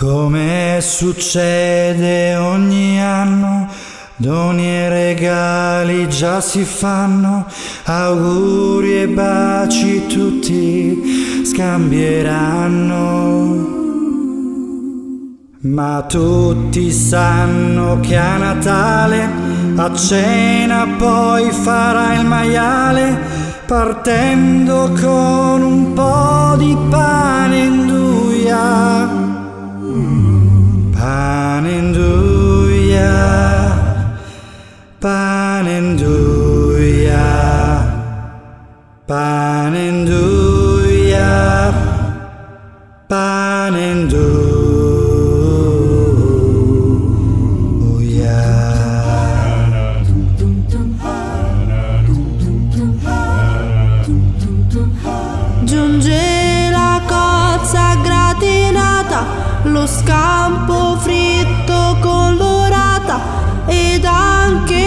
Come succede ogni anno, doni e regali già si fanno, auguri e baci tutti scambieranno. Ma tutti sanno che a Natale, a cena poi farà il maiale, partendo con un po' di pane pane in duia, pane in duia. Giunge la cozza gratinata, lo scampo fritto colorata ed anche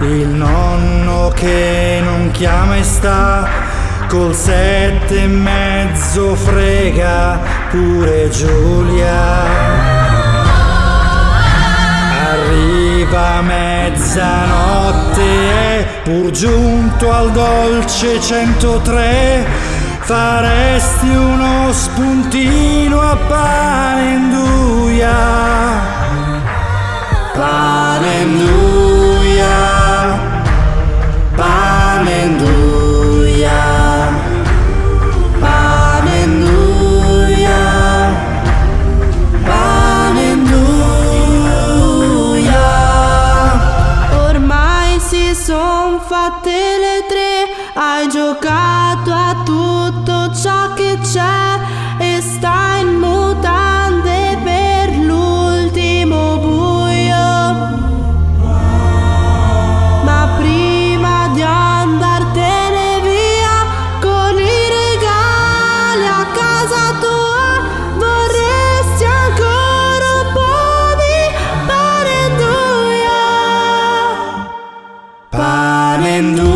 il nonno che non chiama e sta, col sette e mezzo frega pure Giulia. Arriva mezzanotte e pur giunto al dolce 103 faresti uno spuntino a pane in duia. and do